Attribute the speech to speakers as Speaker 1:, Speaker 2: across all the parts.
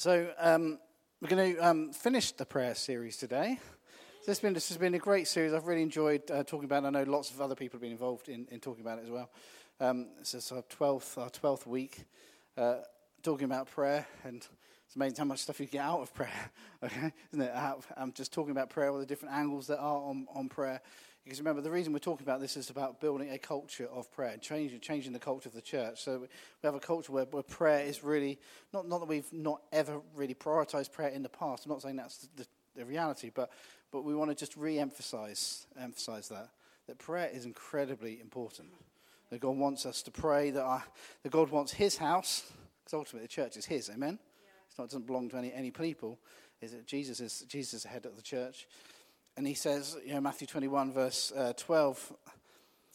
Speaker 1: So um, we're going to um, finish the prayer series today. This, has been, this has been a great series. I've really enjoyed uh, talking about it. I know lots of other people have been involved in, in talking about it as well. Um, this is our 12th, our 12th week uh, talking about prayer, and it's amazing how much stuff you get out of prayer, okay? Isn't it? I'm just talking about prayer, all the different angles that are on, on prayer. Because remember, the reason we're talking about this is about building a culture of prayer, and changing, changing the culture of the church. So we have a culture where, where prayer is really, not, not that we've not ever really prioritized prayer in the past. I'm not saying that's the, the reality, but, but we want to just re emphasize emphasize that, that prayer is incredibly important. That God wants us to pray, that, our, that God wants His house, because ultimately the church is His, amen? Yeah. It's not, it doesn't belong to any, any people. Is it Jesus is Jesus is the head of the church. And he says, you know, Matthew 21, verse uh, 12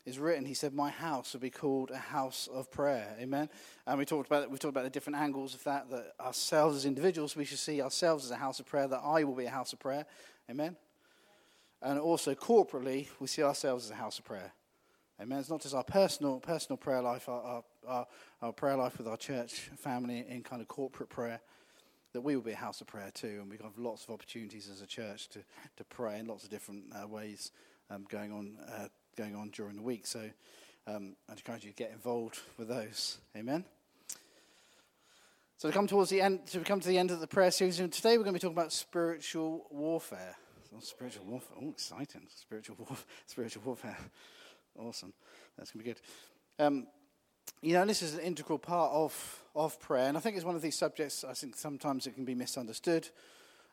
Speaker 1: is written, he said, My house will be called a house of prayer. Amen. And we talked about we talked about the different angles of that, that ourselves as individuals, we should see ourselves as a house of prayer, that I will be a house of prayer. Amen. And also corporately, we see ourselves as a house of prayer. Amen. It's not just our personal personal prayer life, our, our, our, our prayer life with our church family in kind of corporate prayer that we will be a house of prayer too, and we have lots of opportunities as a church to, to pray in lots of different uh, ways um, going on uh, going on during the week. So um, I encourage you to get involved with those. Amen. So to come towards the end, to come to the end of the prayer series, and today we're going to be talking about spiritual warfare. Oh, spiritual warfare, oh, exciting! Spiritual warfare, spiritual warfare, awesome. That's going to be good. Um, you know, this is an integral part of, of prayer, and I think it's one of these subjects I think sometimes it can be misunderstood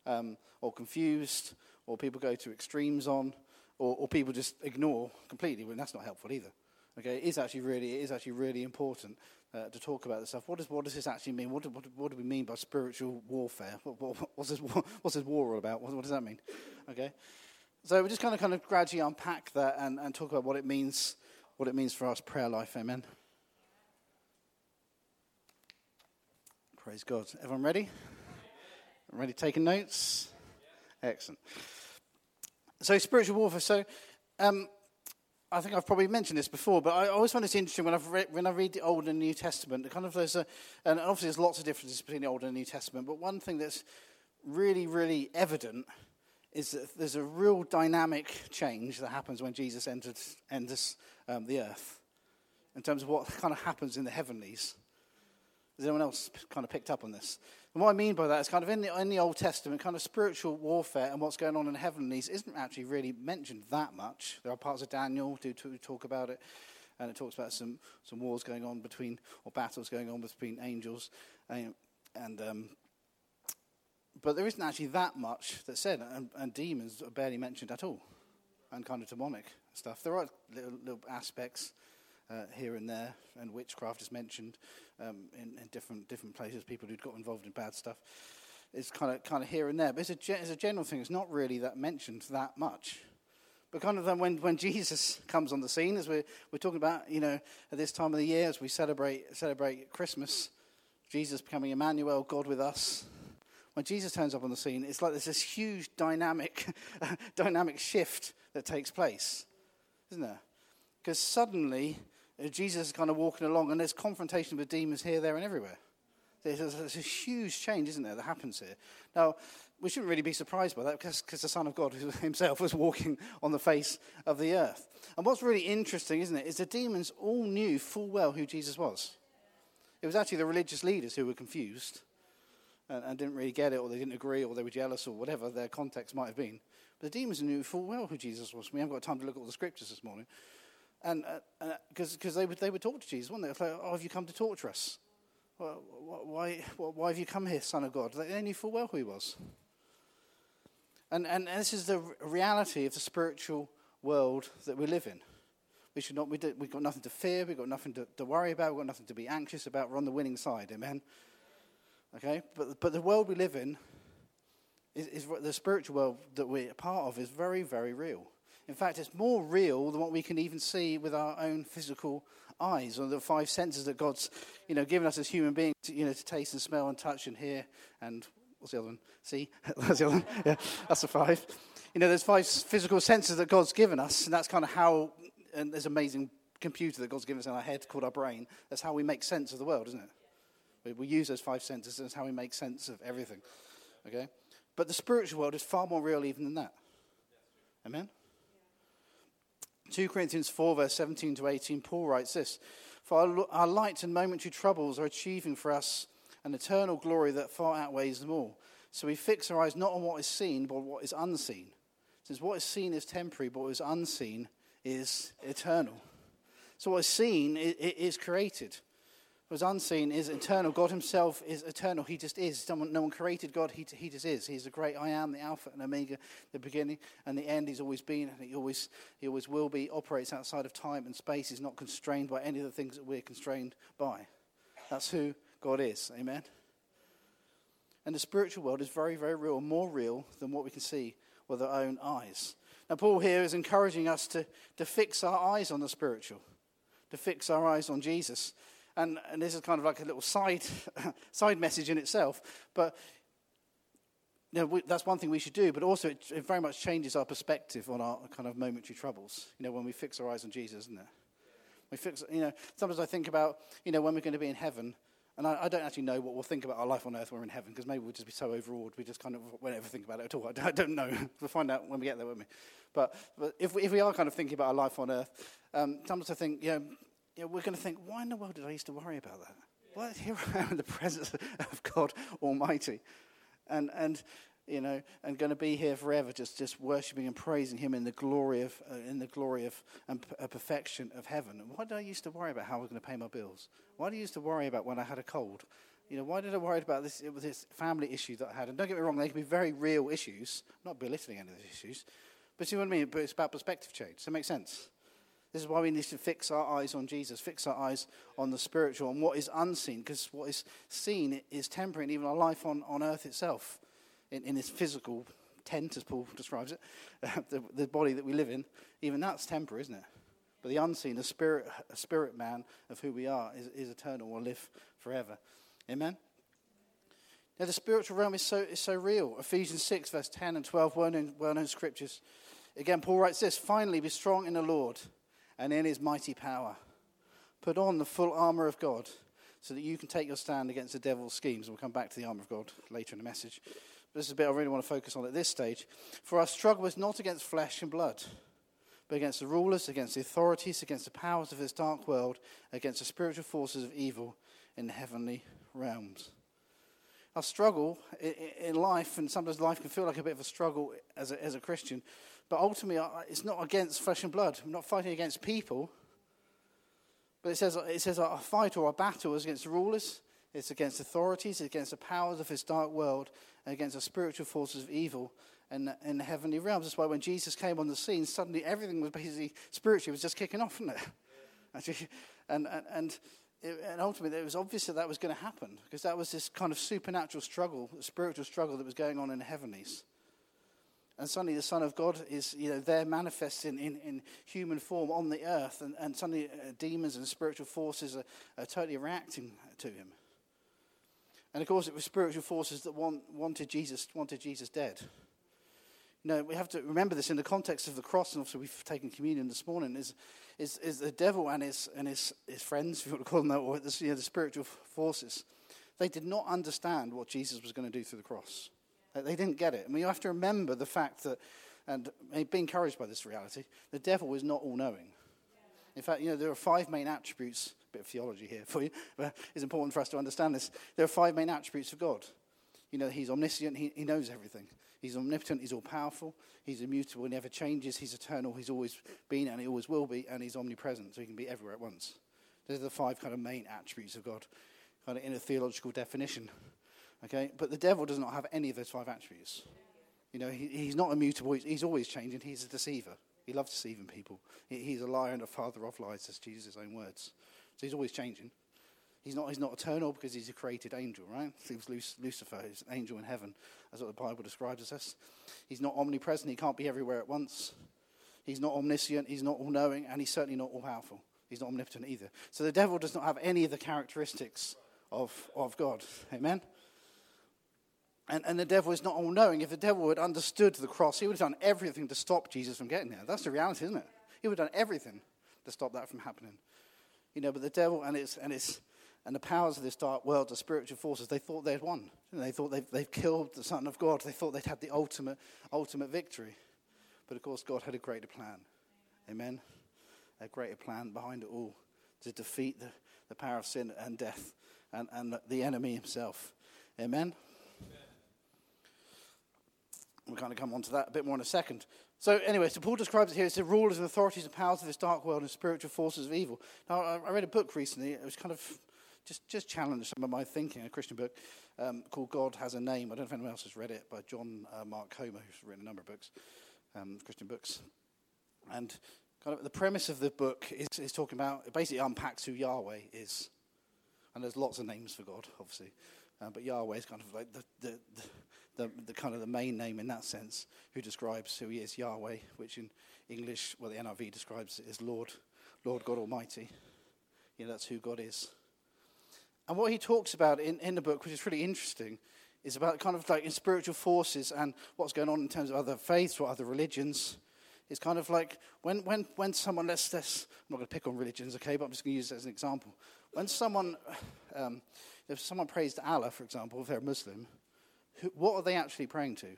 Speaker 1: um, or confused, or people go to extremes on, or, or people just ignore completely, and that's not helpful either. Okay, it is actually really, it is actually really important uh, to talk about this stuff. What does, what does this actually mean? What do, what, what do we mean by spiritual warfare? What, what, what's, this, what's this war all about? What, what does that mean? Okay, so we're just kind of kind of gradually unpack that and, and talk about what it means, what it means for us prayer life. Amen. Praise God. Everyone ready? Ready taking notes? Excellent. So, spiritual warfare. So, um, I think I've probably mentioned this before, but I always find this interesting when, I've read, when I read the Old and New Testament. Kind of there's a, and obviously there's lots of differences between the Old and New Testament, but one thing that's really, really evident is that there's a real dynamic change that happens when Jesus entered, enters um, the earth in terms of what kind of happens in the heavenlies. Has anyone else kind of picked up on this? And what I mean by that is kind of in the, in the Old Testament, kind of spiritual warfare and what's going on in the heavenlies isn't actually really mentioned that much. There are parts of Daniel do talk about it, and it talks about some, some wars going on between, or battles going on between angels. And, and um, but there isn't actually that much that's said, and, and demons are barely mentioned at all, and kind of demonic stuff. There are little, little aspects uh, here and there, and witchcraft is mentioned um, in, in, different different places. People who'd got involved in bad stuff. It's kind of kind of here and there, but it's a, it's a general thing. It's not really that mentioned that much. But kind of then when, when Jesus comes on the scene, as we're, we're talking about, you know, at this time of the year, as we celebrate celebrate Christmas, Jesus becoming Emmanuel, God with us. When Jesus turns up on the scene, it's like there's this huge dynamic, dynamic shift that takes place, isn't there? Because suddenly Uh, Jesus is kind of walking along, and there's confrontation with demons here, there, and everywhere. There's a, there's a huge change, isn't there, that happens here. Now, we shouldn't really be surprised by that because, because the Son of God himself was walking on the face of the earth. And what's really interesting, isn't it, is the demons all knew full well who Jesus was. It was actually the religious leaders who were confused and, and didn't really get it, or they didn't agree, or they were jealous, or whatever their context might have been. But the demons knew full well who Jesus was. We haven't got time to look at all the scriptures this morning. And because uh, uh, they, would, they would talk to Jesus, wouldn't they? Like, oh, have you come to torture us? Why, why have you come here, Son of God? They knew full well who he was. And, and this is the reality of the spiritual world that we live in. We should not, we do, we've got nothing to fear, we've got nothing to, to worry about, we've got nothing to be anxious about. We're on the winning side, amen? Okay? But, but the world we live in, is, is the spiritual world that we're a part of, is very, very real. In fact, it's more real than what we can even see with our own physical eyes, or the five senses that God's, you know, given us as human beings, to, you know, to taste and smell and touch and hear and what's the other one? See, that's the other one. Yeah, that's the five. You know, there's five physical senses that God's given us, and that's kind of how. And there's amazing computer that God's given us in our head called our brain. That's how we make sense of the world, isn't it? We, we use those five senses, and that's how we make sense of everything. Okay? But the spiritual world is far more real even than that. Amen? 2 Corinthians 4, verse 17 to 18, Paul writes this For our, light and momentary troubles are achieving for us an eternal glory that far outweighs them all. So we fix our eyes not on what is seen, but what is unseen. Since what is seen is temporary, but what is unseen is eternal. So what is seen is created. What is unseen is eternal. God himself is eternal. He just is. Someone, no one created God. He, he just is. He's the great I am, the Alpha and Omega, the beginning and the end. He's always been and he always, he always will be. Operates outside of time and space. He's not constrained by any of the things that we're constrained by. That's who God is. Amen? And the spiritual world is very, very real, more real than what we can see with our own eyes. Now, Paul here is encouraging us to, to fix our eyes on the spiritual, to fix our eyes on Jesus. And, and this is kind of like a little side, side message in itself. But you know, we, that's one thing we should do, but also it, it, very much changes our perspective on our kind of momentary troubles, you know, when we fix our eyes on Jesus, isn't it? We fix, you know, sometimes I think about, you know, when we're going to be in heaven, and I, I, don't actually know what we'll think about our life on earth when we're in heaven, because maybe we'll just be so overawed we just kind of won't ever think about it at all. I don't, I don't know. we'll find out when we get there, won't we? But, but if, we, if we are kind of thinking about our life on earth, um, sometimes I think, you know, you know we're going to think, why in the world did I used to worry about that? Well, here I am in the presence of God Almighty. And, and you know, and going to be here forever, just, just worshiping and praising Him in the glory of, uh, in the glory of and uh, perfection of heaven. And why did I used to worry about how I was going to pay my bills? Why did I used to worry about when I had a cold? You know, why did I worry about this? It was this family issue that I had. And don't get me wrong, they can be very real issues. Not belittling any of these issues, but you know what I mean. But it's about perspective change. Does that make sense? This is why we need to fix our eyes on Jesus, fix our eyes on the spiritual, on what is unseen, because what is seen is temporary, and even our life on, on earth itself in, in this physical tent, as Paul describes it, the, the body that we live in, even that's temporary, isn't it? But the unseen, the spirit, a spirit man of who we are, is, is eternal, will live forever. Amen? Now, the spiritual realm is so, is so real. Ephesians 6, verse 10 and 12, well known, well known scriptures. Again, Paul writes this Finally, be strong in the Lord and in his mighty power. Put on the full armor of God so that you can take your stand against the devil's schemes. We'll come back to the armor of God later in the message. But This is a bit I really want to focus on at this stage. For our struggle is not against flesh and blood, but against the rulers, against the authorities, against the powers of this dark world, against the spiritual forces of evil in the heavenly realms. Our struggle in life, and sometimes life can feel like a bit of a struggle as a, as a Christian, but ultimately it's not against flesh and blood. We're not fighting against people. But it says, it says our fight or our battle is against rulers, it's against authorities, it's against the powers of this dark world, and against the spiritual forces of evil in, in the heavenly realms. That's why when Jesus came on the scene, suddenly everything was basically spiritually was just kicking off, wasn't it? And, and, and, it, and ultimately, it was obvious that that was going to happen because that was this kind of supernatural struggle, spiritual struggle that was going on in the heavenlies. And suddenly the Son of God is, you know, there manifesting in, in human form on the earth. And, and suddenly uh, demons and spiritual forces are, are totally reacting to him. And of course, it was spiritual forces that want, wanted, Jesus, wanted Jesus dead. You know, we have to remember this in the context of the cross, and also we've taken communion this morning, is, is, is the devil and, his, and his, his friends, if you want to call them that, or the, you know, the spiritual forces, they did not understand what Jesus was going to do through the cross. They didn't get it. And we have to remember the fact that, and be encouraged by this reality, the devil is not all knowing. In fact, you know, there are five main attributes a bit of theology here for you, but it's important for us to understand this. There are five main attributes of God. You know, He's omniscient, He, he knows everything. He's omnipotent, He's all powerful, He's immutable, He never changes, He's eternal, He's always been and He always will be, and He's omnipresent, so He can be everywhere at once. Those are the five kind of main attributes of God, kind of in a theological definition. Okay? But the devil does not have any of those five attributes. You know, he, he's not immutable, he's, he's always changing, he's a deceiver. He loves deceiving people. He, he's a liar and a father of lies, as Jesus' own words. So he's always changing. He's not, he's not eternal because he's a created angel, right? He was Lucifer, he's an angel in heaven. That's what the Bible describes us. He's not omnipresent. He can't be everywhere at once. He's not omniscient. He's not all knowing. And he's certainly not all powerful. He's not omnipotent either. So the devil does not have any of the characteristics of, of God. Amen? And, and the devil is not all knowing. If the devil had understood the cross, he would have done everything to stop Jesus from getting there. That's the reality, isn't it? He would have done everything to stop that from happening. You know, but the devil and his, and his, and the powers of this dark world, the spiritual forces, they thought they'd won. They thought they've, they've killed the Son of God. They thought they'd had the ultimate, ultimate victory. But of course, God had a greater plan. Amen? A greater plan behind it all to defeat the, the power of sin and death and, and the enemy himself. Amen? We're going to come on to that a bit more in a second. So, anyway, so Paul describes it here as the rulers and authorities and powers of this dark world and spiritual forces of evil. Now, I read a book recently. It was kind of just, just challenged some of my thinking, a Christian book um, called God Has a Name. I don't know if anyone else has read it, by John uh, Mark Comer, who's written a number of books, um, Christian books. And kind of the premise of the book is, is talking about, it basically unpacks who Yahweh is. And there's lots of names for God, obviously. Uh, but Yahweh is kind of like the, the the, the kind of the main name in that sense, who describes who he is, Yahweh, which in English, well, the NIV describes it as Lord, Lord God Almighty. You know, that's who God is. And what he talks about in, in the book, which is really interesting, is about kind of like in spiritual forces and what's going on in terms of other faiths or other religions. It's kind of like when, when, when someone, let's, let's, I'm not going to pick on religions, okay, but I'm just going to use it as an example. When someone, um, if someone prays to Allah, for example, if they're a Muslim, what are they actually praying to?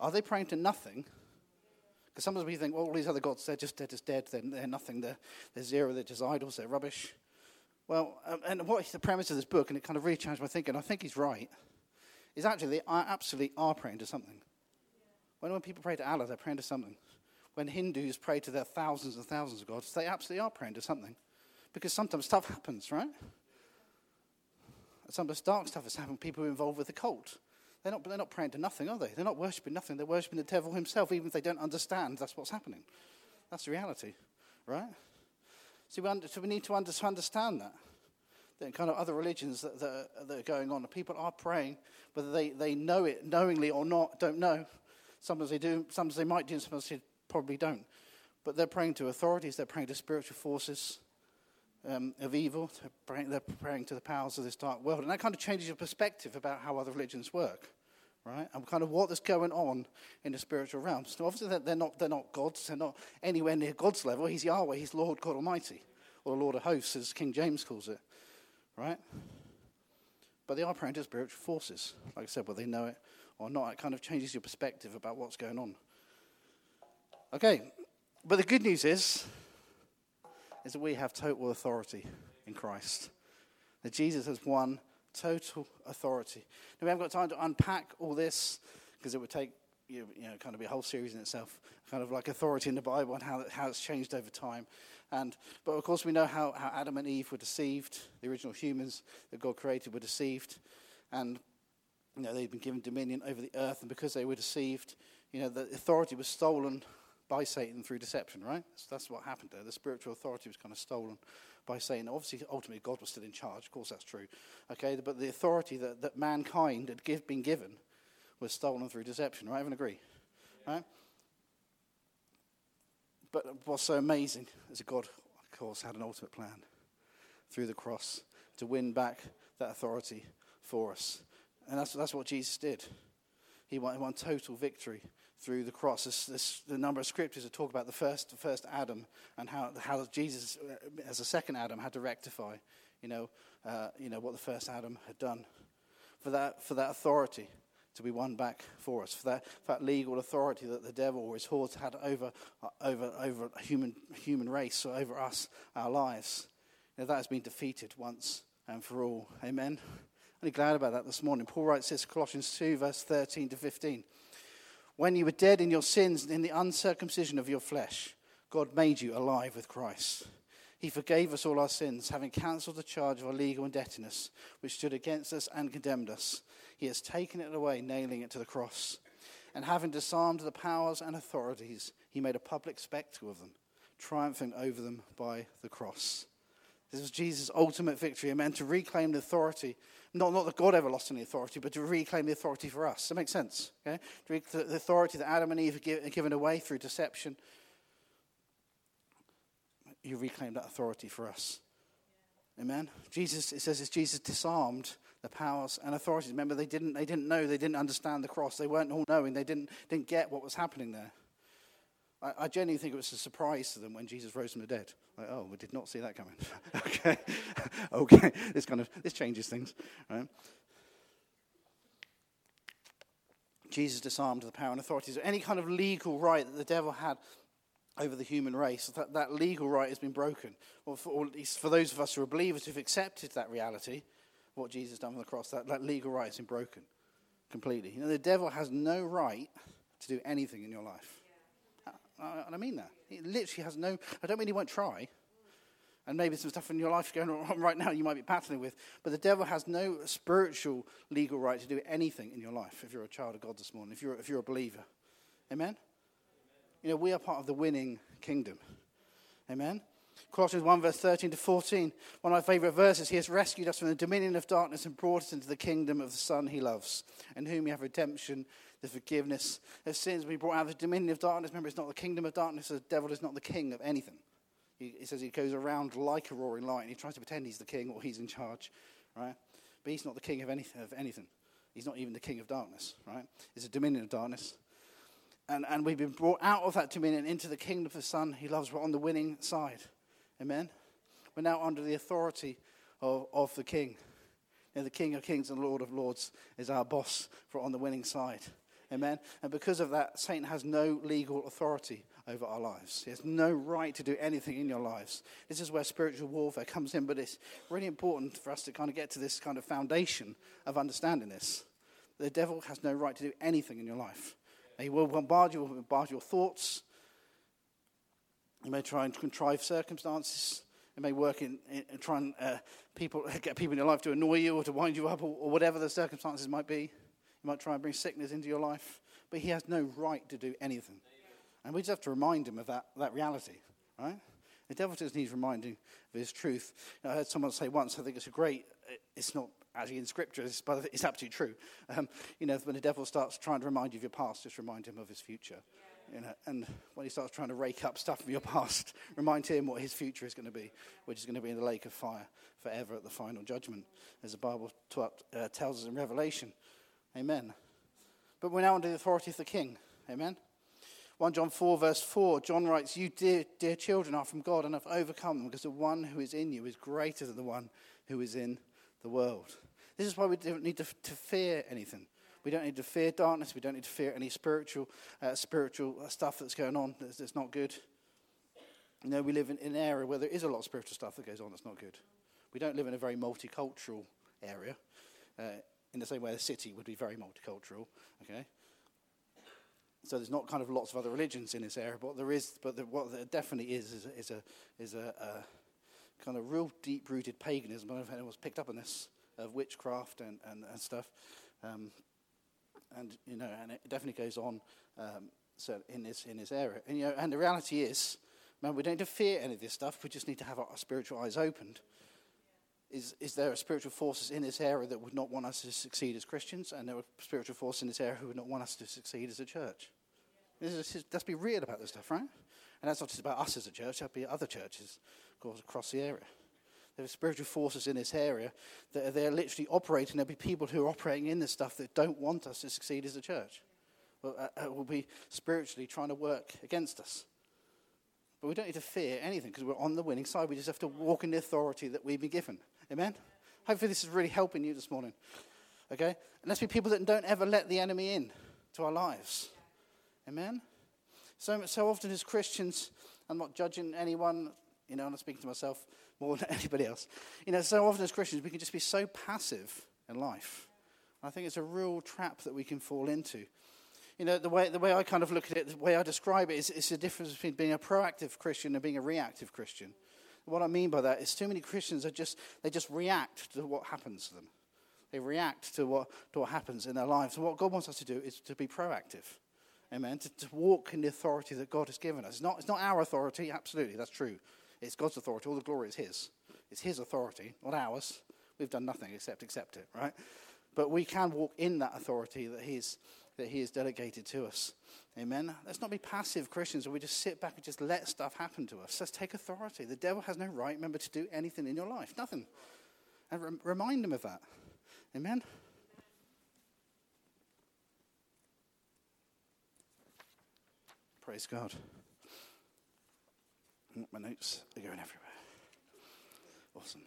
Speaker 1: Are they praying to nothing? Because sometimes we think, well, all these other gods, they're just, they're just dead, they're, they're nothing, they're, they're zero, they're just idols, they're rubbish. Well, um, and what is the premise of this book, and it kind of really changed my thinking, I think he's right, is actually they are absolutely are praying to something. When, when people pray to Allah, they're praying to something. When Hindus pray to their thousands and thousands of gods, they absolutely are praying to something. Because sometimes stuff happens, right? Sometimes dark stuff has happened, people are involved with the cult. They're not, they're not praying to nothing, are they? They're not worshipping nothing. They're worshipping the devil himself, even if they don't understand that's what's happening. That's the reality, right? So we, under, so we need to under, understand that. The kind of other religions that, that, are, that are going on, people are praying, whether they, they know it knowingly or not, don't know. Sometimes they do, sometimes they might do, sometimes they probably don't. But they're praying to authorities, they're praying to spiritual forces um, of evil, they're praying, they're praying to the powers of this dark world. And that kind of changes your perspective about how other religions work right? And kind of what is going on in the spiritual realms. Now, obviously, they're not, they're not gods. They're not anywhere near God's level. He's Yahweh. He's Lord God Almighty, or the Lord of hosts, as King James calls it, right? But they are praying to spiritual forces. Like I said, whether they know it or not, it kind of changes your perspective about what's going on. Okay, but the good news is, is that we have total authority in Christ. That Jesus has won total authority. Now, we haven't got time to unpack all this because it would take you know, kind of be a whole series in itself, kind of like authority in the Bible and how, how it's changed over time. And, but of course, we know how, how Adam and Eve were deceived. The original humans that God created were deceived. And you know, they'd been given dominion over the earth. And because they were deceived, you know, the authority was stolen by Satan through deception, right? So that's what happened there. The spiritual authority was kind of stolen by Satan, obviously, ultimately, God was still in charge. Of course, that's true. Okay, but the authority that, that mankind had give, been given was stolen through deception, right? Everyone agree? Right? But what's so amazing is that God, of course, had an ultimate plan through the cross to win back that authority for us. And that's, that's what Jesus did. He won, he won total victory through the cross. There's, there's the number of scriptures that talk about the first, the first Adam and how, how Jesus, uh, as a second Adam, had to rectify, you know, uh, you know, what the first Adam had done. For that, for that authority to be won back for us, for that, for that legal authority that the devil or his hordes had over, uh, over, over human, human race, over us, our lives. You know, that has been defeated once and for all. Amen. I'm glad about that this morning. Paul writes this, Colossians 2, verse 13 to 15. When you were dead in your sins and in the uncircumcision of your flesh, God made you alive with Christ. He forgave us all our sins, having cancelled the charge of our legal indebtedness, which stood against us and condemned us. He has taken it away, nailing it to the cross. And having disarmed the powers and authorities, he made a public spectacle of them, triumphing over them by the cross. This was Jesus' ultimate victory. It meant to reclaim the authority. Not, not that God ever lost any authority, but to reclaim the authority for us. That make sense? Okay? The authority that Adam and Eve had given away through deception. You reclaim that authority for us. Amen. Jesus, it says, it's Jesus disarmed the powers and authorities. Remember, they didn't, they didn't know, they didn't understand the cross. They weren't all knowing, they didn't, didn't get what was happening there. I, genuinely think it was a surprise to them when Jesus rose from the dead. Like, oh, we did not see that coming. okay, okay, this kind of this changes things, right? Jesus disarmed the power and authorities. Any kind of legal right that the devil had over the human race, that, that legal right has been broken. Or, for, or at least for those of us who are believers who've accepted that reality, what Jesus done on the cross, that, that legal right has been broken completely. You know, the devil has no right to do anything in your life. And I mean that. He literally has no, I don't mean he won't try. And maybe some stuff in your life going on right now you might be battling with. But the devil has no spiritual legal right to do anything in your life if you're a child of God this morning, if you're, if you're a believer. Amen? You know, we are part of the winning kingdom. Amen? Colossians 1, verse 13 to 14, one of my favorite verses. He has rescued us from the dominion of darkness and brought us into the kingdom of the Son he loves, in whom we have redemption, the forgiveness of sins. We brought out of the dominion of darkness. Remember, it's not the kingdom of darkness. The devil is not the king of anything. He, he says he goes around like a roaring lion. He tries to pretend he's the king or he's in charge, right? But he's not the king of anything. Of anything. He's not even the king of darkness, right? It's a dominion of darkness. And, and we've been brought out of that dominion into the kingdom of the Son he loves. We're on the winning side. Amen? We're now under the authority of, of the King. You know, the King of Kings and Lord of Lords is our boss for on the winning side. Amen? And because of that, Satan has no legal authority over our lives. He has no right to do anything in your lives. This is where spiritual warfare comes in, but it's really important for us to kind of get to this kind of foundation of understanding this. The devil has no right to do anything in your life. He will bombard you, will bombard your thoughts, he may try and contrive circumstances. He may work in, in, in try and uh, people, get people in your life to annoy you or to wind you up or, or whatever the circumstances might be. He might try and bring sickness into your life. But he has no right to do anything. And we just have to remind him of that, that reality, right? The devil just needs reminding of his truth. You know, I heard someone say once, I think it's a great, it's not actually in scripture, but it's absolutely true. Um, you know, when the devil starts trying to remind you of your past, just remind him of his future. You know, and when he starts trying to rake up stuff from your past, remind him what his future is going to be, which is going to be in the lake of fire forever at the final judgment, as the Bible taught, uh, tells us in Revelation. Amen. But we're now under the authority of the King. Amen. 1 John 4, verse 4, John writes, You, dear, dear children, are from God and have overcome them, because the one who is in you is greater than the one who is in the world. This is why we don't need to, to fear anything. We don't need to fear darkness. We don't need to fear any spiritual, uh, spiritual stuff that's going on that's, that's not good. You know, we live in, in, an area where there is a lot of spiritual stuff that goes on that's not good. We don't live in a very multicultural area, uh, in the same way a city would be very multicultural. Okay, so there's not kind of lots of other religions in this area, but there is. But the, what there definitely is is, is a is a, a kind of real deep-rooted paganism. I don't know if anyone's picked up on this of witchcraft and, and, and stuff. Um, and you know, and it definitely goes on um, so in this in this area. And you know, and the reality is, man, we don't need to fear any of this stuff. We just need to have our spiritual eyes opened. Is is there a spiritual forces in this area that would not want us to succeed as Christians, and there are spiritual forces in this area who would not want us to succeed as a church? Is, let's be real about this stuff, right? And that's not just about us as a church; that'll be other churches, course, across the area. There are spiritual forces in this area that are there literally operating. There'll be people who are operating in this stuff that don't want us to succeed as a church. Well, uh, uh, will be spiritually trying to work against us. But we don't need to fear anything because we're on the winning side. We just have to walk in the authority that we've been given. Amen? Hopefully, this is really helping you this morning. Okay? And let's be people that don't ever let the enemy in to our lives. Amen? So, so often as Christians, I'm not judging anyone, you know, I'm not speaking to myself more than anybody else. You know, so often as Christians, we can just be so passive in life. I think it's a real trap that we can fall into. You know, the way, the way I kind of look at it, the way I describe it, is it's the difference between being a proactive Christian and being a reactive Christian. What I mean by that is too many Christians are just, they just react to what happens to them. They react to what, to what happens in their lives. And what God wants us to do is to be proactive. Amen. To, to walk in the authority that God has given us. It's not, it's not our authority, absolutely, that's true. It's God's authority. All the glory is His. It's His authority, not ours. We've done nothing except accept it, right? But we can walk in that authority that He's that He has delegated to us. Amen. Let's not be passive Christians where we just sit back and just let stuff happen to us. Let's take authority. The devil has no right, remember, to do anything in your life. Nothing. And re- remind him of that. Amen. Praise God. Mm, my notes are going everywhere. Awesome.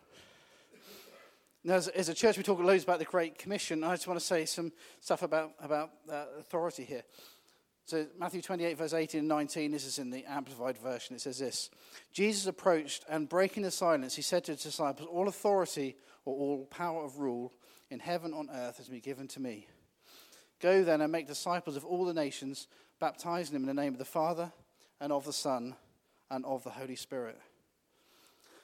Speaker 1: Now, as, as, a church, we talk loads about the Great Commission. I just want to say some stuff about, about uh, authority here. So, Matthew 28, verse 18 and 19, this is in the Amplified Version. It says this Jesus approached and breaking the silence, he said to his disciples, All authority or all power of rule in heaven on earth has been given to me. Go then and make disciples of all the nations, baptizing them in the name of the Father and of the Son and of the Holy Spirit.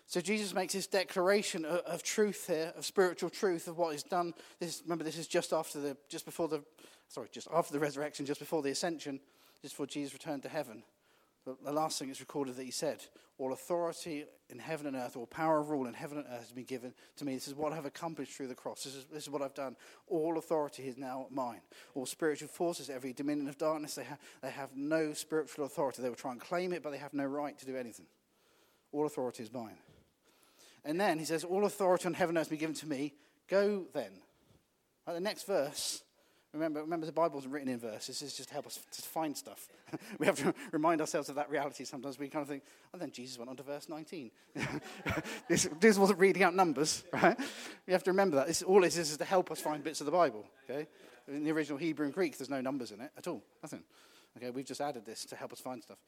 Speaker 1: So Jesus makes this declaration of, of truth here, of spiritual truth of what is done. This, remember, this is just after the, just before the, sorry, just after the resurrection, just before the ascension, just before Jesus returned to heaven. The, the last thing is recorded that he said, All authority in heaven and earth, all power of rule in heaven and earth has been given to me. This is what I've accomplished through the cross. This is, this is what I've done. All authority is now mine. All spiritual forces, every dominion of darkness, they, ha- they have no spiritual authority. They will try and claim it, but they have no right to do anything. All authority is mine. And then he says, All authority on heaven and earth has been given to me. Go then. Right, the next verse Remember, remember, the Bible isn't written in verses. This is just to help us to find stuff. we have to remind ourselves of that reality sometimes. We kind of think, oh, then Jesus went on to verse 19. this, this, wasn't reading out numbers, right? We have to remember that. This, all this is, is to help us find bits of the Bible, okay? In the original Hebrew and Greek, there's no numbers in it at all. Nothing. Okay, we've just added this to help us find stuff.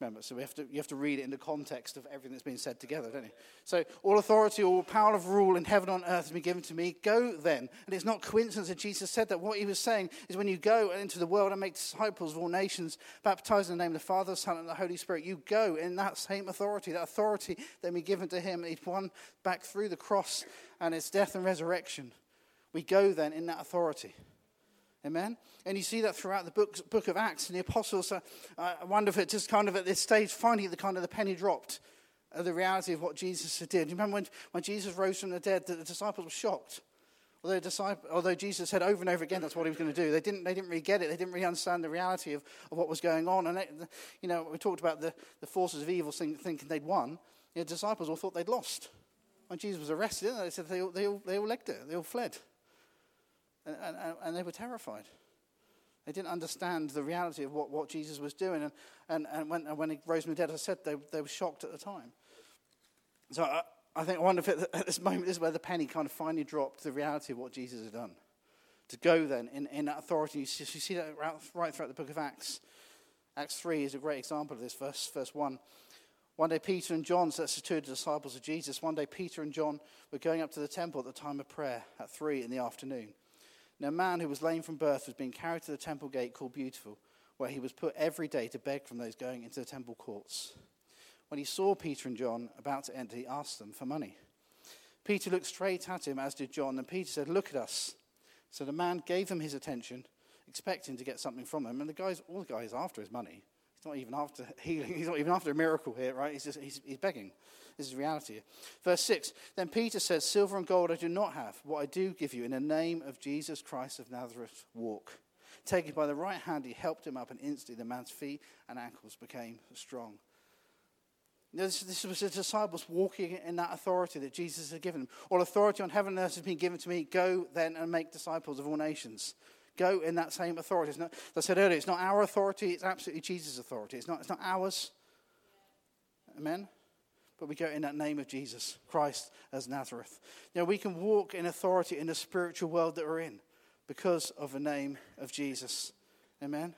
Speaker 1: Remember, so we have to, you have to read it in the context of everything that's been said together, don't you? So, all authority, all power of rule in heaven and on earth has been given to me. Go then. And it's not coincidence that Jesus said that. What he was saying is when you go into the world and make disciples of all nations, baptize in the name of the Father, the Son, and the Holy Spirit, you go in that same authority. That authority that we given to him, he's won back through the cross and its death and resurrection. We go then in that authority. Amen? And you see that throughout the book, book of Acts and the apostles. Uh, I wonder if it just kind of at this stage, finally, the kind of the penny dropped of the reality of what Jesus did. You remember when, when Jesus rose from the dead, the, the disciples were shocked. Although, disciple, although Jesus said over and over again that's what he was going to do, they didn't, they didn't really get it. They didn't really understand the reality of, of what was going on. And, they, you know, we talked about the, the forces of evil thinking they'd won. The disciples all thought they'd lost. When Jesus was arrested, they said they all, they all, they all legged it. They all fled. And, and, and, they were terrified. They didn't understand the reality of what, what Jesus was doing. And, and, and when, when he rose from the dead, I said, they, they were shocked at the time. So I, I think, I wonder if it, at this moment, is where the penny kind of finally dropped the reality of what Jesus had done. To go then in, in that authority. You see, you see that right, right throughout the book of Acts. Acts 3 is a great example of this, verse, verse 1. One day, Peter and John, so that's the two disciples of Jesus, one day, Peter and John were going up to the temple at the time of prayer at 3 in the afternoon. Now, a man who was lame from birth was being carried to the temple gate called Beautiful, where he was put every day to beg from those going into the temple courts. When he saw Peter and John about to enter, he asked them for money. Peter looked straight at him, as did John, and Peter said, Look at us. So the man gave them his attention, expecting to get something from them. And the guy's, all the guy is after is money. He's not even after healing. He's not even after a miracle here, right? He's, just, he's, he's begging. This is reality. Verse 6 Then Peter says, Silver and gold I do not have. What I do give you in the name of Jesus Christ of Nazareth, walk. Taking by the right hand, he helped him up, and instantly the man's feet and ankles became strong. This, this, was the disciples walking in that authority that Jesus had given them. All authority on heaven and earth has been given to me. Go then and make disciples of all nations. Go in that same authority. Not, as I said earlier, it's not our authority, it's absolutely Jesus' authority. It's not, it's not ours. Amen? But we go in that name of Jesus Christ as Nazareth. Now we can walk in authority in the spiritual world that we're in because of the name of Jesus. Amen?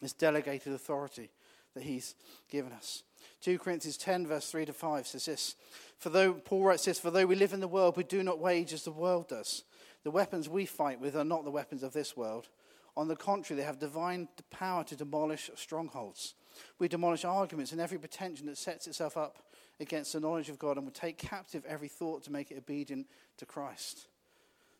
Speaker 1: This delegated authority that he's given us. 2 Corinthians 10, verse 3 to 5 says this For though, Paul writes this, For though we live in the world, we do not wage as the world does. The weapons we fight with are not the weapons of this world. On the contrary, they have divine power to demolish strongholds. We demolish arguments and every pretension that sets itself up against the knowledge of God and we take captive every thought to make it obedient to Christ.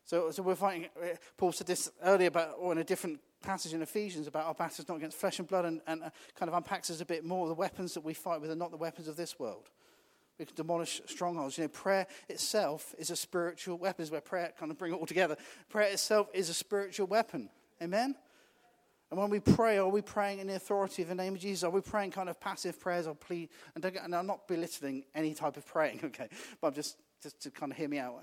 Speaker 1: So, so we're fighting, uh, Paul said this earlier about, or in a different passage in Ephesians about our battles not against flesh and blood and, and uh, kind of unpacks us a bit more. The weapons that we fight with are not the weapons of this world. We can demolish strongholds. You know, prayer itself is a spiritual weapon. Is where prayer kind of bring it all together. Prayer itself is a spiritual weapon. Amen. And when we pray, are we praying in the authority of the name of Jesus? Are we praying kind of passive prayers or plea? And, get, and I'm not belittling any type of praying, okay? But I'm just, just to kind of hear me out.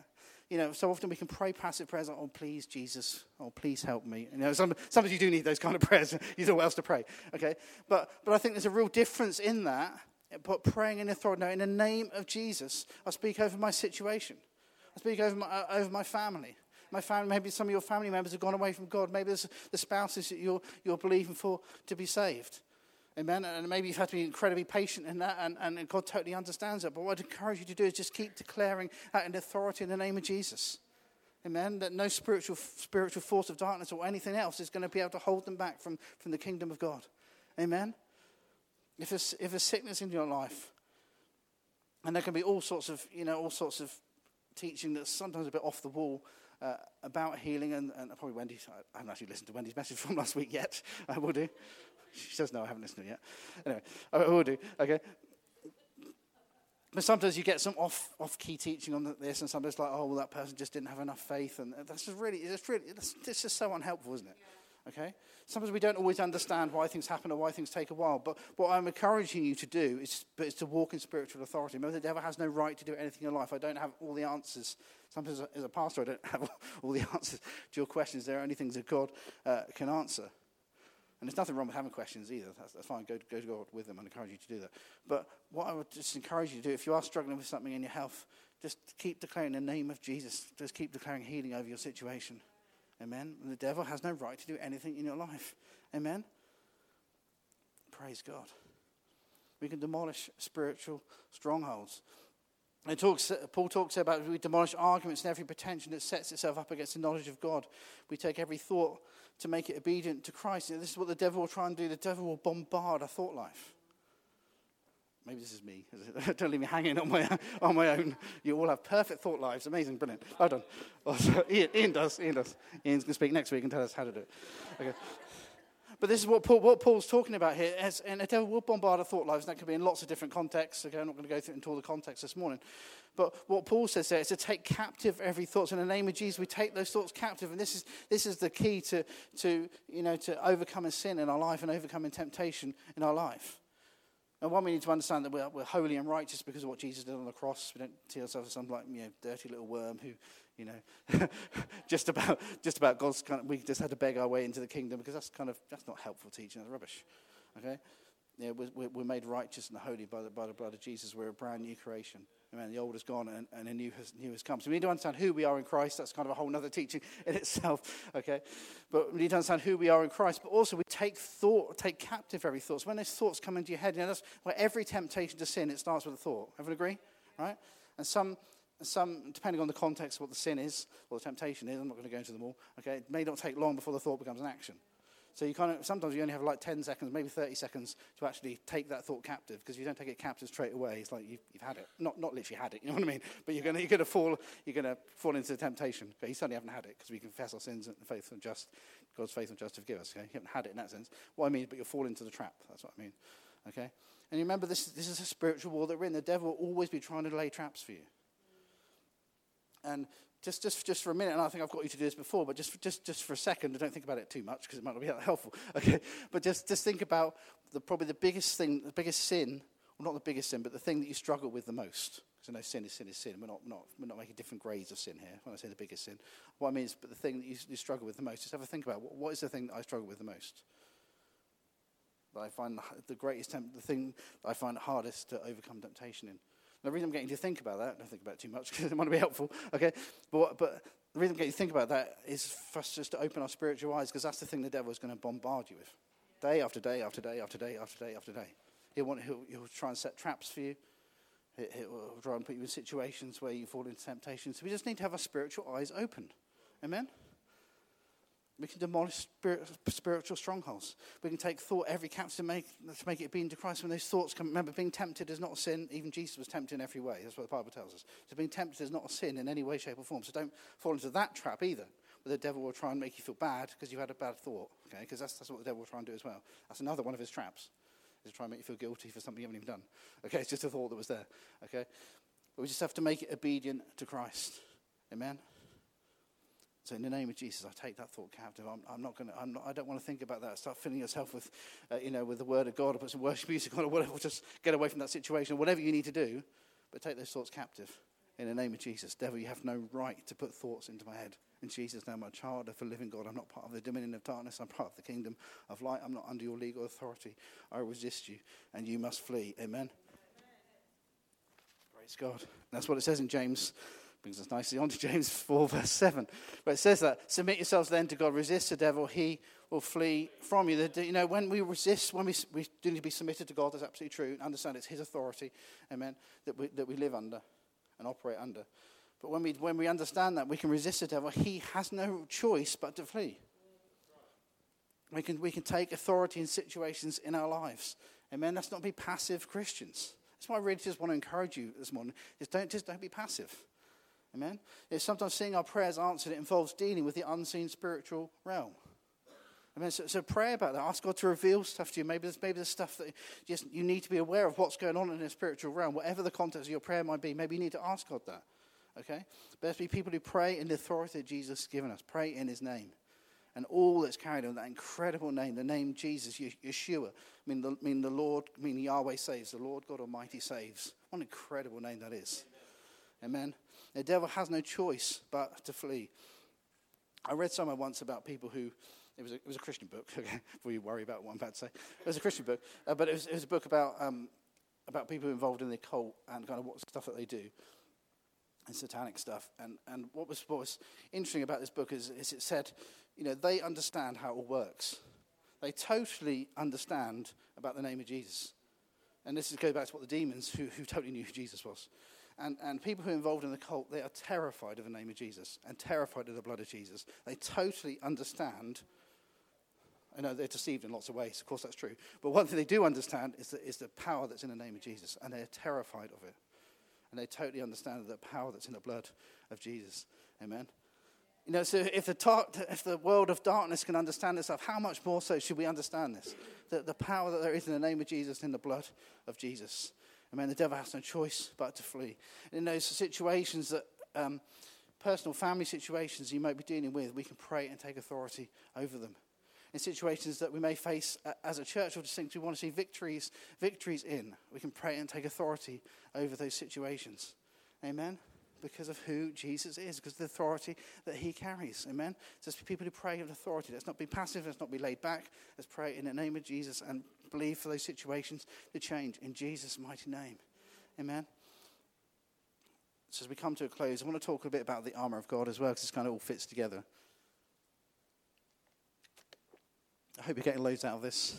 Speaker 1: You know, so often we can pray passive prayers like, oh, please, Jesus, oh, please help me. You know, some, sometimes you do need those kind of prayers. you know what else to pray, okay? But, but I think there's a real difference in that but praying in authority. Now, in the name of Jesus, I speak over my situation. I speak over my, uh, over my family. My family, maybe some of your family members have gone away from God. Maybe there's the spouses that you're, you're believing for to be saved. Amen. And maybe you've had to be incredibly patient in that, and, and God totally understands that. But what I'd encourage you to do is just keep declaring that in authority in the name of Jesus. Amen. That no spiritual, spiritual force of darkness or anything else is going to be able to hold them back from, from the kingdom of God. Amen. If there's, if there's sickness in your life, and there can be all sorts of, you know, all sorts of teaching that's sometimes a bit off the wall uh, about healing, and, and probably Wendy, I haven't actually listened to Wendy's message from last week yet. I will do. She says, no, I haven't listened to it yet. Anyway, I will do, okay? But sometimes you get some off, off-key teaching on this, and sometimes like, oh, well, that person just didn't have enough faith, and that's just really, it's really, it's, it's just so unhelpful, isn't it? Okay? Sometimes we don't always understand why things happen or why things take a while. But what I'm encouraging you to do is, but is to walk in spiritual authority. Remember, the devil has no right to do anything in life. I don't have all the answers. Sometimes, as a pastor, I don't have all the answers to your questions. There are only things that God uh, can answer. And there's nothing wrong with having questions either. That's, that's fine. Go, go to God with them and encourage you to do that. But what I would just encourage you to do, if you are struggling with something in your health, just keep declaring the name of Jesus. Just keep declaring healing over your situation. Amen. And the devil has no right to do anything in your life. Amen. Praise God. We can demolish spiritual strongholds. It talks, Paul talks about we demolish arguments and every pretension that sets itself up against the knowledge of God. We take every thought to make it obedient to Christ. And this is what the devil will try and do. The devil will bombard our thought life. Maybe this is me. Don't leave me hanging on my, on my own. You all have perfect thought lives. Amazing, brilliant. Well done. Ian, Ian does. Ian does. Ian's going to speak next week and tell us how to do it. Okay. But this is what, Paul, what Paul's talking about here. As, and the devil will bombard our thought lives. And that can be in lots of different contexts. Okay, I'm not going to go through into all the contexts this morning. But what Paul says there is to take captive every thought. So in the name of Jesus, we take those thoughts captive. And this is, this is the key to, to, you know, to overcoming sin in our life and overcoming temptation in our life. And one, we need to understand that we're, we're holy and righteous because of what Jesus did on the cross. We don't see ourselves as some like, you know, dirty little worm who you know, just about just about God's kind of, we just had to beg our way into the kingdom because that's kind of that's not helpful teaching. That's rubbish. Okay, yeah, we're, we're made righteous and holy by the, by the blood of Jesus. We're a brand new creation. Amen. The old is gone and, and a new has, new has come. So we need to understand who we are in Christ. That's kind of a whole other teaching in itself. Okay, but we need to understand who we are in Christ. But also we take thought, take captive every thought. So when those thoughts come into your head, you know, that's where every temptation to sin it starts with a thought. Everyone agree? Right? And some some, depending on the context, of what the sin is or the temptation is, I'm not going to go into them all. Okay, it may not take long before the thought becomes an action. So you kind of sometimes you only have like 10 seconds, maybe 30 seconds to actually take that thought captive. Because if you don't take it captive straight away, it's like you've, you've, had it. Not, not literally had it, you know what I mean? But you're going you're to fall you're to fall into the temptation. Okay, you certainly haven't had it because we confess our sins and faith and just God's faith and just to forgive us. Okay, you haven't had it in that sense. What I mean, but you'll fall into the trap. That's what I mean. Okay, and you remember this. This is a spiritual war that we're in. The devil will always be trying to lay traps for you. And just, just, just for a minute, and I think I've got you to do this before, but just, just, just for a second, don't think about it too much because it might not be that helpful. Okay, but just, just think about the, probably the biggest thing, the biggest sin, well, not the biggest sin, but the thing that you struggle with the most. Because I know sin is sin is sin. We're not, not, we're not making different grades of sin here when I say the biggest sin. What I mean is, but the thing that you, you struggle with the most, just have a think about what, what is the thing that I struggle with the most? That I find the greatest, temp- the thing that I find hardest to overcome temptation in the reason I'm getting you to think about that, don't think about it too much because it might be helpful, okay? But, but the reason I'm getting you to think about that is for us just to open our spiritual eyes because that's the thing the devil is going to bombard you with. Day after day after day after day after day after day. He'll, want, he'll, he'll try and set traps for you. He'll try and put you in situations where you fall into temptation. So we just need to have our spiritual eyes open. Amen? We can demolish spirit, spiritual strongholds. We can take thought every captive to make, to make it be into Christ. When those thoughts come, remember, being tempted is not a sin. Even Jesus was tempted in every way. That's what the Bible tells us. So being tempted is not a sin in any way, shape, or form. So don't fall into that trap either, where the devil will try and make you feel bad because you had a bad thought. Okay, because that's, that's what the devil will try and do as well. That's another one of his traps, is to try and make you feel guilty for something you haven't even done. Okay, it's just a thought that was there. Okay, but we just have to make it obedient to Christ. Amen. So in the name of Jesus, I take that thought captive. I'm, I'm not going to. I don't want to think about that. Start filling yourself with, uh, you know, with the Word of God, or put some worship music on, or whatever. Just get away from that situation. Whatever you need to do, but take those thoughts captive. In the name of Jesus, devil, you have no right to put thoughts into my head. In Jesus' name, I'm a child of the living God. I'm not part of the dominion of darkness. I'm part of the kingdom of light. I'm not under your legal authority. I resist you, and you must flee. Amen. Praise God. That's what it says in James. Brings us nicely on to James 4, verse 7, where it says that Submit yourselves then to God, resist the devil, he will flee from you. You know, when we resist, when we, we do need to be submitted to God, that's absolutely true. Understand it's his authority, amen, that we, that we live under and operate under. But when we, when we understand that, we can resist the devil. He has no choice but to flee. We can, we can take authority in situations in our lives. Amen. Let's not be passive Christians. That's why I really just want to encourage you this morning. Is don't just don't be passive. Amen. It's sometimes seeing our prayers answered, it involves dealing with the unseen spiritual realm. Amen. So, so pray about that. Ask God to reveal stuff to you. Maybe there's maybe there's stuff that just you need to be aware of what's going on in the spiritual realm. Whatever the context of your prayer might be, maybe you need to ask God that. Okay? Let's be people who pray in the authority that Jesus has given us. Pray in his name. And all that's carried on that incredible name, the name Jesus, Yeshua, I mean the, mean the Lord, I mean Yahweh saves, the Lord God Almighty saves. What an incredible name that is. Amen. The devil has no choice but to flee. I read somewhere once about people who, it was a, it was a Christian book, okay, before you worry about what I'm about to say. It was a Christian book, uh, but it was, it was, a book about, um, about people involved in the occult and kind of what stuff that they do and satanic stuff. And, and what, was, what was interesting about this book is, is it said, you know, they understand how it all works. They totally understand about the name of Jesus. And this is go back to what the demons who, who totally knew who Jesus was. And, and people who are involved in the cult, they are terrified of the name of Jesus and terrified of the blood of Jesus. They totally understand. I know they're deceived in lots of ways, of course that's true. But one thing they do understand is the, is the power that's in the name of Jesus, and they're terrified of it and they totally understand the power that's in the blood of Jesus. Amen. You know, so if the, talk, if the world of darkness can understand this stuff, how much more so should we understand this? That the power that there is in the name of Jesus, in the blood of Jesus. Amen. The devil has no choice but to flee. In those situations that, um, personal family situations you might be dealing with, we can pray and take authority over them in situations that we may face as a church or think we want to see victories, victories in. We can pray and take authority over those situations. Amen? Because of who Jesus is, because of the authority that he carries. Amen? So let's be people who pray with authority. Let's not be passive. Let's not be laid back. Let's pray in the name of Jesus and believe for those situations to change in Jesus' mighty name. Amen? So as we come to a close, I want to talk a bit about the armor of God as well, because this kind of all fits together. I hope you're getting loads out of this.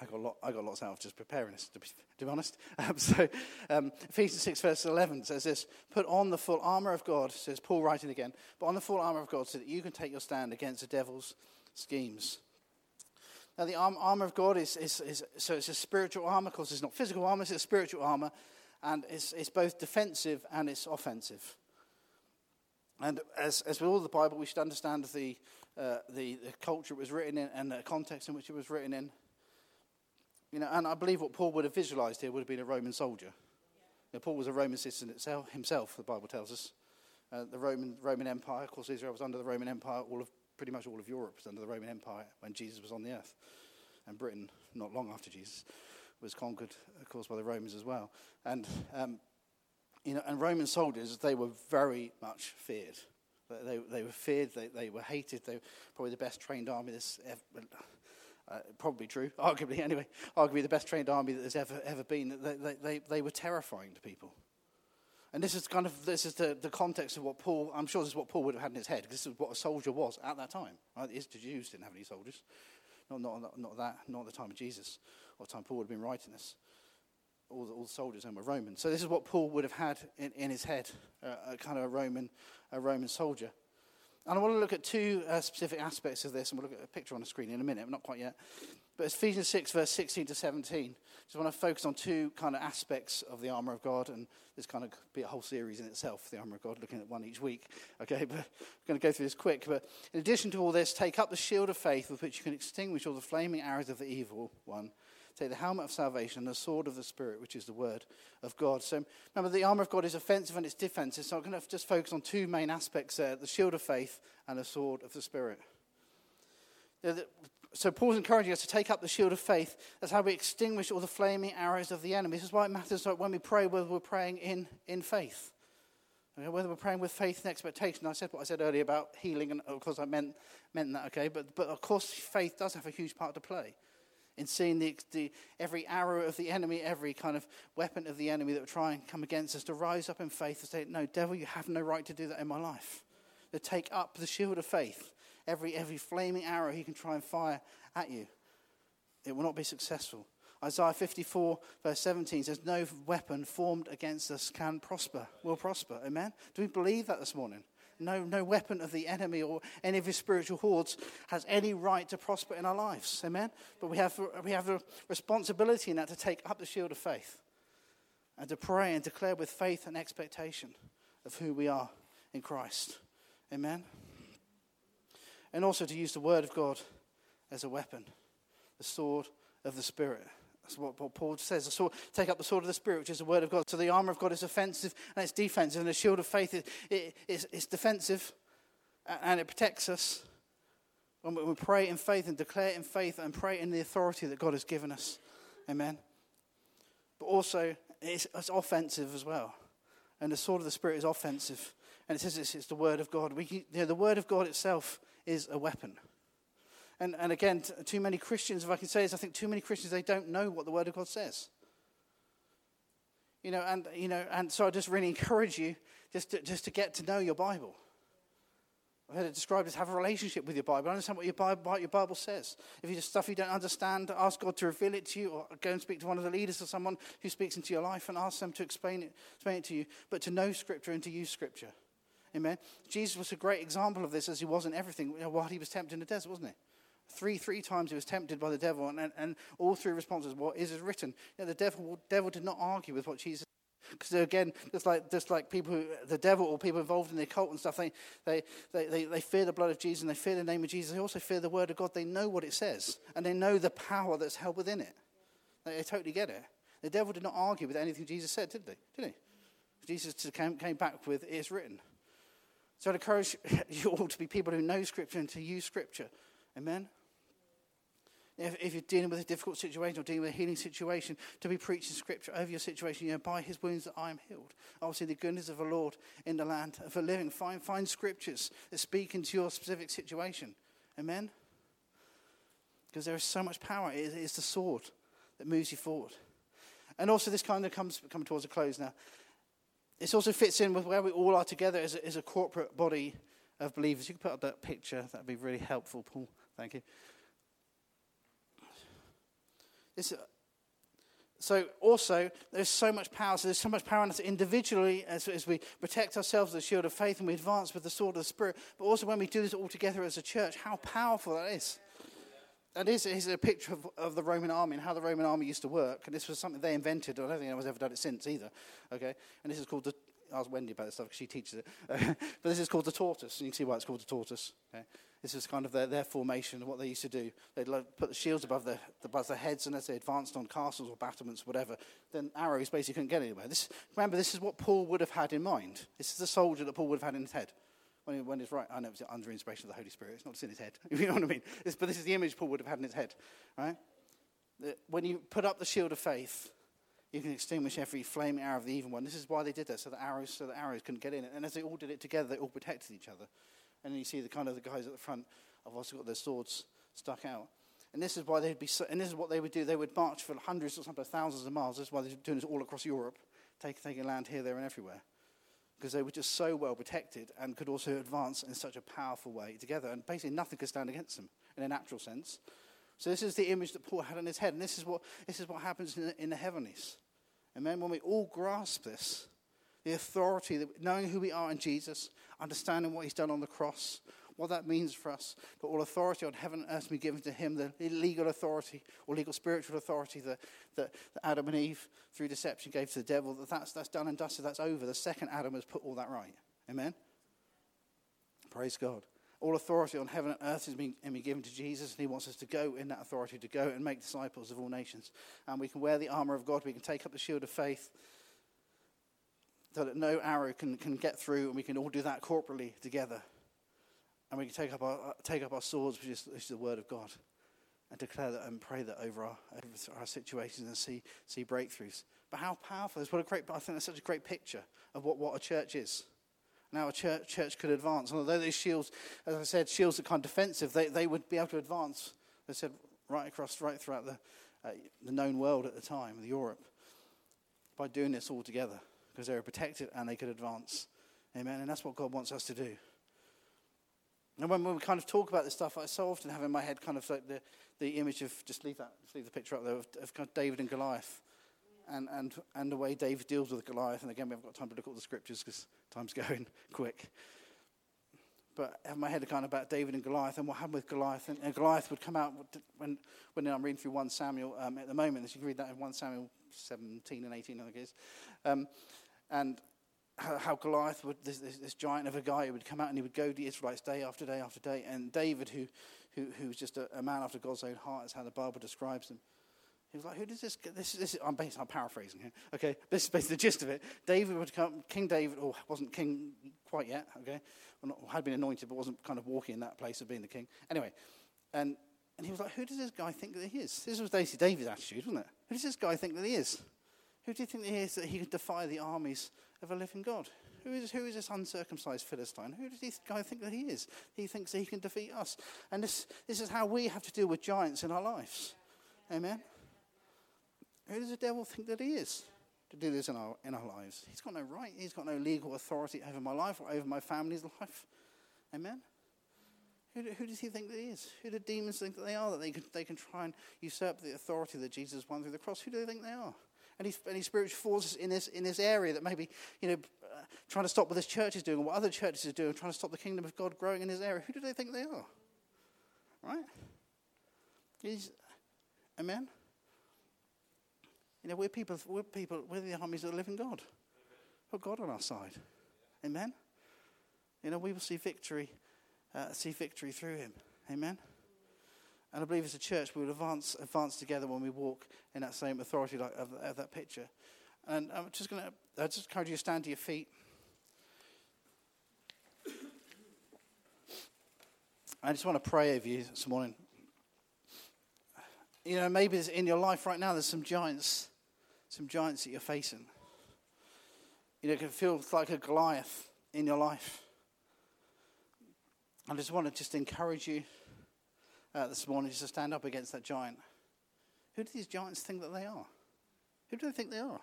Speaker 1: I got, lot, I got lots out of just preparing this, to be, to be honest. Um, so, um, Ephesians 6, verse 11 says this Put on the full armor of God, says Paul writing again, but on the full armor of God so that you can take your stand against the devil's schemes. Now, the arm, armor of God is, is, is, so it's a spiritual armor, because it's not physical armor, it's a spiritual armor, and it's, it's both defensive and it's offensive. And as, as with all the Bible, we should understand the, uh, the, the culture it was written in and the context in which it was written in. You know, and I believe what Paul would have visualized here would have been a Roman soldier. Know, Paul was a Roman citizen itself, himself, the Bible tells us. Uh, the Roman, Roman Empire, of course, Israel was under the Roman Empire. All of, pretty much all of Europe was under the Roman Empire when Jesus was on the earth. And Britain, not long after Jesus, was conquered, of course, by the Romans as well. And, um, you know, and Roman soldiers, they were very much feared. They, they were feared, they, they were hated, they were probably the best trained army that's ever, uh, probably true, arguably anyway, arguably the best trained army that there's ever, ever been. They, they, they, they were terrifying to people. And this is kind of this is the, the context of what Paul. I'm sure this is what Paul would have had in his head. This is what a soldier was at that time. Right? The Jews didn't have any soldiers, not not not, not that, not at the time of Jesus, or the time Paul would have been writing this all the, all the soldiers then were Roman. So this is what Paul would have had in, in his head, uh, a kind of a Roman, a Roman soldier. And I want to look at two uh, specific aspects of this, and we'll look at a picture on the screen in a minute, not quite yet. But Ephesians 6, verse 16 to 17. Just want to focus on two kind of aspects of the armour of God, and this kind of be a whole series in itself, the armour of God, looking at one each week. Okay, but I'm going to go through this quick. But in addition to all this, take up the shield of faith with which you can extinguish all the flaming arrows of the evil one Take the helmet of salvation and the sword of the Spirit, which is the word of God. So remember, the armor of God is offensive and it's defensive. So I'm going to just focus on two main aspects there the shield of faith and the sword of the Spirit. So Paul's encouraging us to take up the shield of faith. That's how we extinguish all the flaming arrows of the enemy. This is why it matters when we pray whether we're praying in, in faith. Okay, whether we're praying with faith and expectation. I said what I said earlier about healing, and of course I meant, meant that, okay? But, but of course, faith does have a huge part to play in seeing the, the, every arrow of the enemy, every kind of weapon of the enemy that would try and come against us, to rise up in faith and say, No, devil, you have no right to do that in my life. To take up the shield of faith, every, every flaming arrow he can try and fire at you. It will not be successful. Isaiah 54, verse 17 says, No weapon formed against us can prosper, will prosper. Amen? Do we believe that this morning? No, no weapon of the enemy or any of his spiritual hordes has any right to prosper in our lives. Amen? But we have, we have a responsibility in that to take up the shield of faith and to pray and declare with faith and expectation of who we are in Christ. Amen? And also to use the word of God as a weapon, the sword of the Spirit. That's what, Paul says. Sword, take up the sword of the Spirit, which is the word of God. So the armor of God is offensive and it's defensive, and the shield of faith is it, it's, it's defensive and it protects us. When we pray in faith and declare in faith and pray in the authority that God has given us. Amen. But also, it's, it's offensive as well. And the sword of the Spirit is offensive. And it says it's, it's the word of God. We, you know, the word of God itself is a weapon. And, and again, t- too many Christians, if I can say this, I think too many Christians, they don't know what the Word of God says. You know, and, you know, and so I just really encourage you just to, just to get to know your Bible. I've heard it described as have a relationship with your Bible. Understand what your Bible, what your Bible says. If you just stuff you don't understand, ask God to reveal it to you, or go and speak to one of the leaders or someone who speaks into your life and ask them to explain it, explain it to you. But to know Scripture and to use Scripture. Amen. Jesus was a great example of this as he was in everything you know, while he was tempted in the desert, wasn't he? Three, three times he was tempted by the devil, and, and all three responses, what is written? You know, the devil, devil did not argue with what Jesus because again, just like, just like people, who, the devil or people involved in the occult and stuff, they, they, they, they, they fear the blood of Jesus and they fear the name of Jesus. They also fear the word of God. They know what it says and they know the power that's held within it. They, they totally get it. The devil did not argue with anything Jesus said, did they? Did he? Jesus came, came back with, it's written. So I'd encourage you all to be people who know Scripture and to use Scripture. Amen? If, if, you're dealing with a difficult situation or dealing with a healing situation, to be preaching Scripture over your situation, you know, by His wounds that I am healed. Obviously, the goodness of the Lord in the land of the living. Find, find Scriptures that speak into your specific situation. Amen? Because there is so much power. It is, the sword that moves you forward. And also, this kind of comes coming towards a close now. This also fits in with where we all are together as a, as a corporate body of believers. You can put up that picture, that would be really helpful, Paul. Thank you. This, so also, there's so much power. So there's so much power in us individually as, as we protect ourselves with the shield of faith and we advance with the sword of the Spirit. But also when we do this all together as a church, how powerful that is. And this is a picture of, of, the Roman army and how the Roman army used to work. And this was something they invented. I don't think anyone's ever done it since either. Okay? And this is called the. Ask Wendy about this stuff because she teaches it. but this is called the tortoise. And you can see why it's called the tortoise. Okay? This is kind of their, their formation, and what they used to do. They'd put the shields above their, above their heads, and as they advanced on castles or battlements or whatever, then arrows basically couldn't get anywhere. This, remember, this is what Paul would have had in mind. This is the soldier that Paul would have had in his head when, he, when he's right, I know it's under inspiration of the Holy Spirit. It's not just in his head. you know what I mean? It's, but this is the image Paul would have had in his head, right? When you put up the shield of faith, you can extinguish every flaming arrow of the evil one. This is why they did that, so the arrows, so the arrows couldn't get in. And as they all did it together, they all protected each other. And then you see the kind of the guys at the front have also got their swords stuck out. And this is why they'd be, so, and this is what they would do. They would march for hundreds or sometimes thousands of miles. This is why they're doing this all across Europe, take, taking land here, there, and everywhere because they were just so well protected and could also advance in such a powerful way together. And basically, nothing could stand against them in a natural sense. So, this is the image that Paul had in his head, and this is what, this is what happens in the, in the heavenlies. Amen. When we all grasp this, the authority, that, knowing who we are in Jesus, understanding what he's done on the cross, what that means for us. But all authority on heaven and earth be given to him, the legal authority or legal spiritual authority that, that, that, Adam and Eve, through deception, gave to the devil. That that's, that's done and dusted, that's over. The second Adam has put all that right. Amen? Praise God. All authority on heaven and earth has been, been given to Jesus, and he wants us to go in that authority, to go and make disciples of all nations. And we can wear the armor of God, we can take up the shield of faith so that no arrow can, can get through, and we can all do that corporately together. And we can take up our, uh, take up our swords, which is, which is the word of God, and declare that and pray that over our, over our situations and see, see breakthroughs. But how powerful is what a great, I think that's such a great picture of what, what a church is. Now a church, church could advance. And although these shields, as I said, shields are kind of defensive, they, they would be able to advance. They said, right across, right throughout the, uh, the known world at the time, the Europe, by doing this all together because they were protected and they could advance. Amen. And that's what God wants us to do. And when we kind of talk about this stuff, I so often have in my head kind of like the, the image of just leave that, just leave the picture up there of, of kind of David and Goliath, and, and and the way David deals with Goliath. And again, we haven't got time to look at all the scriptures because time's going quick. But I have my head kind of about David and Goliath and what happened with Goliath. And, and Goliath would come out when when I'm reading through one Samuel um, at the moment. As you can read that in one Samuel 17 and 18, I think it is. Um, and how, Goliath would, this, this, this, giant of a guy, would come out and he would go to the Israelites day after day after day. And David, who, who, who was just a, a man after God's own heart, is how the Bible describes him. He was like, who does this, this, this I'm, basically, I'm paraphrasing here. Okay, this is basically the gist of it. David would come, King David, or wasn't king quite yet, okay, not, had been anointed, but wasn't kind of walking in that place of being the king. Anyway, and, and he was like, who does this guy think that he is? This was basically David's attitude, wasn't it? Who does this guy think that he is? Who do you think that he is that he could defy the armies of a living God? Who is, who is this uncircumcised Philistine? Who does this guy think that he is? He thinks that he can defeat us. And this, this is how we have to deal with giants in our lives. Amen? Who does the devil think that he is to do this in our, in our lives? He's got no right. He's got no legal authority over my life or over my family's life. Amen? Who, who does he think that he is? Who do demons think that they are? That they can, they can try and usurp the authority that Jesus won through the cross? Who do they think they are? Any, spiritual forces in this, in this area that maybe, you know, uh, trying to stop what this church is doing or what other churches are doing, trying to stop the kingdom of God growing in this area. Who do they think they are? Right? He's, amen? You know, we're people, we're people, we're the armies of the living God. We've God on our side. Amen? You know, we will see victory, uh, see victory through him. Amen? And I believe as a church, we will advance, advance together when we walk in that same authority like, of, of that picture. And I'm just going to, I just encourage you to stand to your feet. I just want to pray over you this morning. You know, maybe in your life right now, there's some giants, some giants that you're facing. You know, it can feel like a Goliath in your life. I just want to just encourage you uh, this morning just to stand up against that giant. Who do these giants think that they are? Who do they think they are?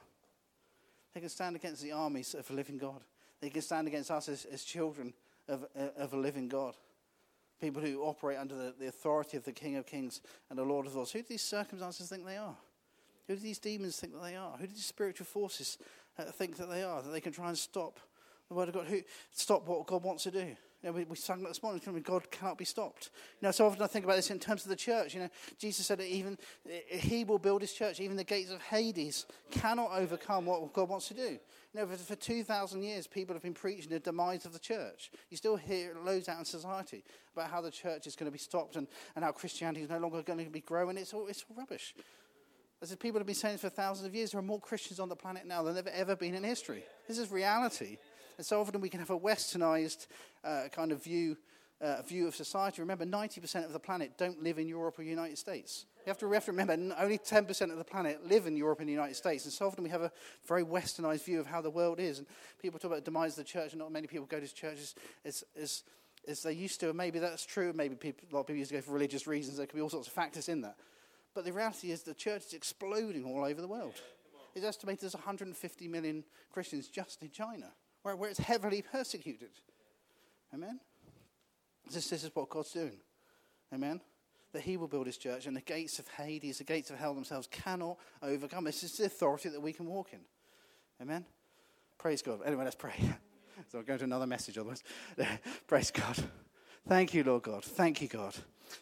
Speaker 1: They can stand against the armies of a living God. They can stand against us as, as children of, uh, of a living God. People who operate under the, the authority of the King of Kings and the Lord of Lords. Who do these circumstances think they are? Who do these demons think that they are? Who do these spiritual forces uh, think that they are? That they can try and stop the Word of God? Who stop what God wants to do? You know, we, we sang this morning, God cannot be stopped. You know, so often I think about this in terms of the church. You know, Jesus said that even eh, He will build His church. Even the gates of Hades cannot overcome what God wants to do. You know, for, for 2,000 years, people have been preaching the demise of the church. You still hear loads out in society about how the church is going to be stopped and, and how Christianity is no longer going to be growing. It's all, it's all rubbish. As people have been saying for thousands of years, there are more Christians on the planet now than there have ever been in history. This is reality. And so often we can have a westernized uh, kind of view, uh, view of society. Remember, 90% of the planet don't live in Europe or the United States. You have, to, we have to remember, only 10% of the planet live in Europe and the United States. And so often we have a very westernized view of how the world is. And people talk about the demise of the church, and not many people go to churches as, as, as they used to. And maybe that's true. Maybe people, a lot of people used to go for religious reasons. There could be all sorts of factors in that. But the reality is the church is exploding all over the world. It's estimated there's 150 million Christians just in China where, where it's heavily persecuted. Amen? This, this is what God's doing. Amen? That He will build His church, and the gates of Hades, the gates of hell themselves, cannot overcome. This is the authority that we can walk in. Amen? Praise God. Anyway, let's pray. so I'll go to another message otherwise. Praise God. Thank you, Lord God. Thank you, God.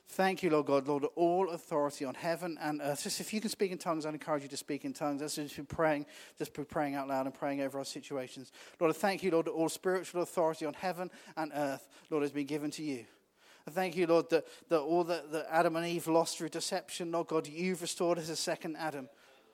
Speaker 1: Thank you, Lord God, Lord, all authority on heaven and earth. Just if you can speak in tongues, I encourage you to speak in tongues. Let's just be praying, just be praying out loud and praying over our situations. Lord, I thank you, Lord, that all spiritual authority on heaven and earth, Lord, has been given to you. I thank you, Lord, that, that all that, that Adam and Eve lost through deception, Lord God, you've restored as a second Adam,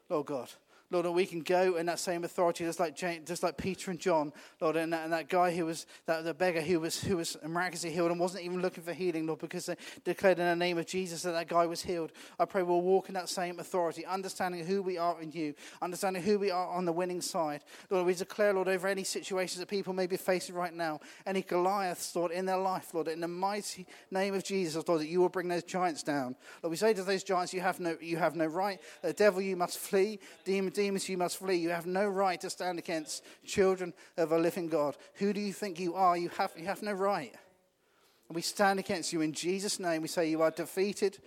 Speaker 1: Lord God. Lord, and we can go in that same authority, just like just like Peter and John, Lord, and that, and that guy who was that the beggar who was who was miraculously healed and wasn't even looking for healing, Lord, because they declared in the name of Jesus that that guy was healed. I pray we'll walk in that same authority, understanding who we are in You, understanding who we are on the winning side. Lord, we declare, Lord, over any situations that people may be facing right now, any Goliaths, Lord, in their life, Lord, in the mighty name of Jesus, Lord, that You will bring those giants down. Lord, we say to those giants, You have no, you have no right. The devil, you must flee. Demon demons, you must flee. You have no right to stand against children of a living God. Who do you think you are? You have, you have no right. And we stand against you in Jesus' name. We say you are defeated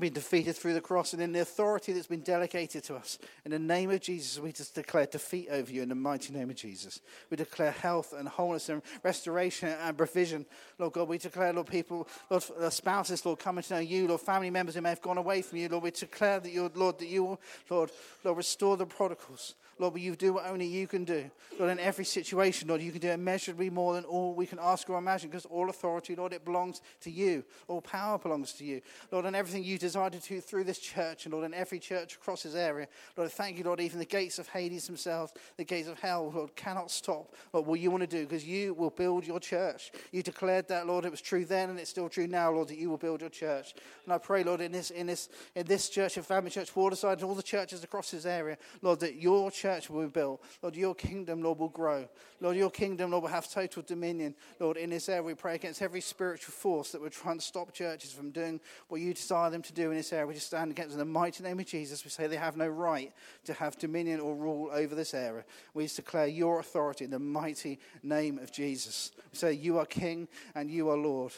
Speaker 1: been defeated through the cross and in the authority that's been delegated to us. In the name of Jesus, we just declare defeat over you in the mighty name of Jesus. We declare health and wholeness and restoration and provision. Lord God, we declare, Lord, people, Lord, spouses, Lord, coming to know you, Lord, family members who may have gone away from you, Lord, we declare that you, Lord, that you will, Lord, Lord, restore the prodigals. Lord, will you do what only you can do. Lord, in every situation, Lord, you can do immeasurably more than all we can ask or imagine because all authority, Lord, it belongs to you. All power belongs to you. Lord, and everything you desire to do through this church, and Lord, in every church across this area, Lord, thank you, Lord, even the gates of Hades themselves, the gates of hell, Lord, cannot stop Lord, what you want to do because you will build your church. You declared that, Lord, it was true then and it's still true now, Lord, that you will build your church. And I pray, Lord, in this, in this, in this church, and Family Church, Waterside, and all the churches across this area, Lord, that your church will be built. Lord, your kingdom, Lord, will grow. Lord, your kingdom, Lord, will have total dominion. Lord, in this area, we pray against every spiritual force that would try and stop churches from doing what you desire them to do in this area. We just stand against in the mighty name of Jesus. We say they have no right to have dominion or rule over this area. We just declare your authority in the mighty name of Jesus. We say, You are King and you are Lord.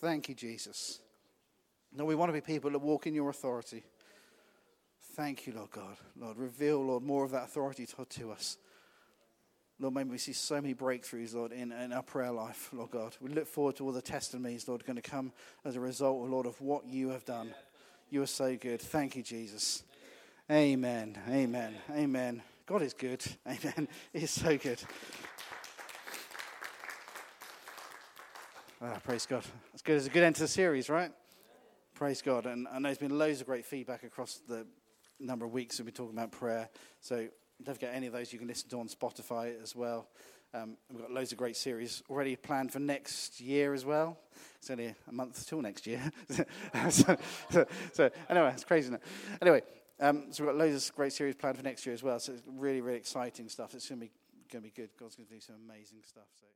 Speaker 1: Thank you, Jesus. Lord, we want to be people that walk in your authority. Thank you, Lord God. Lord, reveal, Lord, more of that authority to, to us. Lord, may we see so many breakthroughs, Lord, in, in our prayer life, Lord God. We look forward to all the testimonies, Lord, going to come as a result, Lord, of what you have done. You are so good. Thank you, Jesus. Amen. Amen. Amen. God is good. Amen. He's so good. Ah, praise God. That's good. It's a good end to the series, right? Praise God. And I know there's been loads of great feedback across the number of weeks we've been talking about prayer. So don't forget any of those you can listen to on Spotify as well. Um, we've got loads of great series already planned for next year as well. It's only a month till next year. so, so, so, anyway, it's crazy, it? Anyway, um, so we've got loads of great series planned for next year as well. So it's really, really exciting stuff. It's going to be going to be good. God's going to do some amazing stuff. So.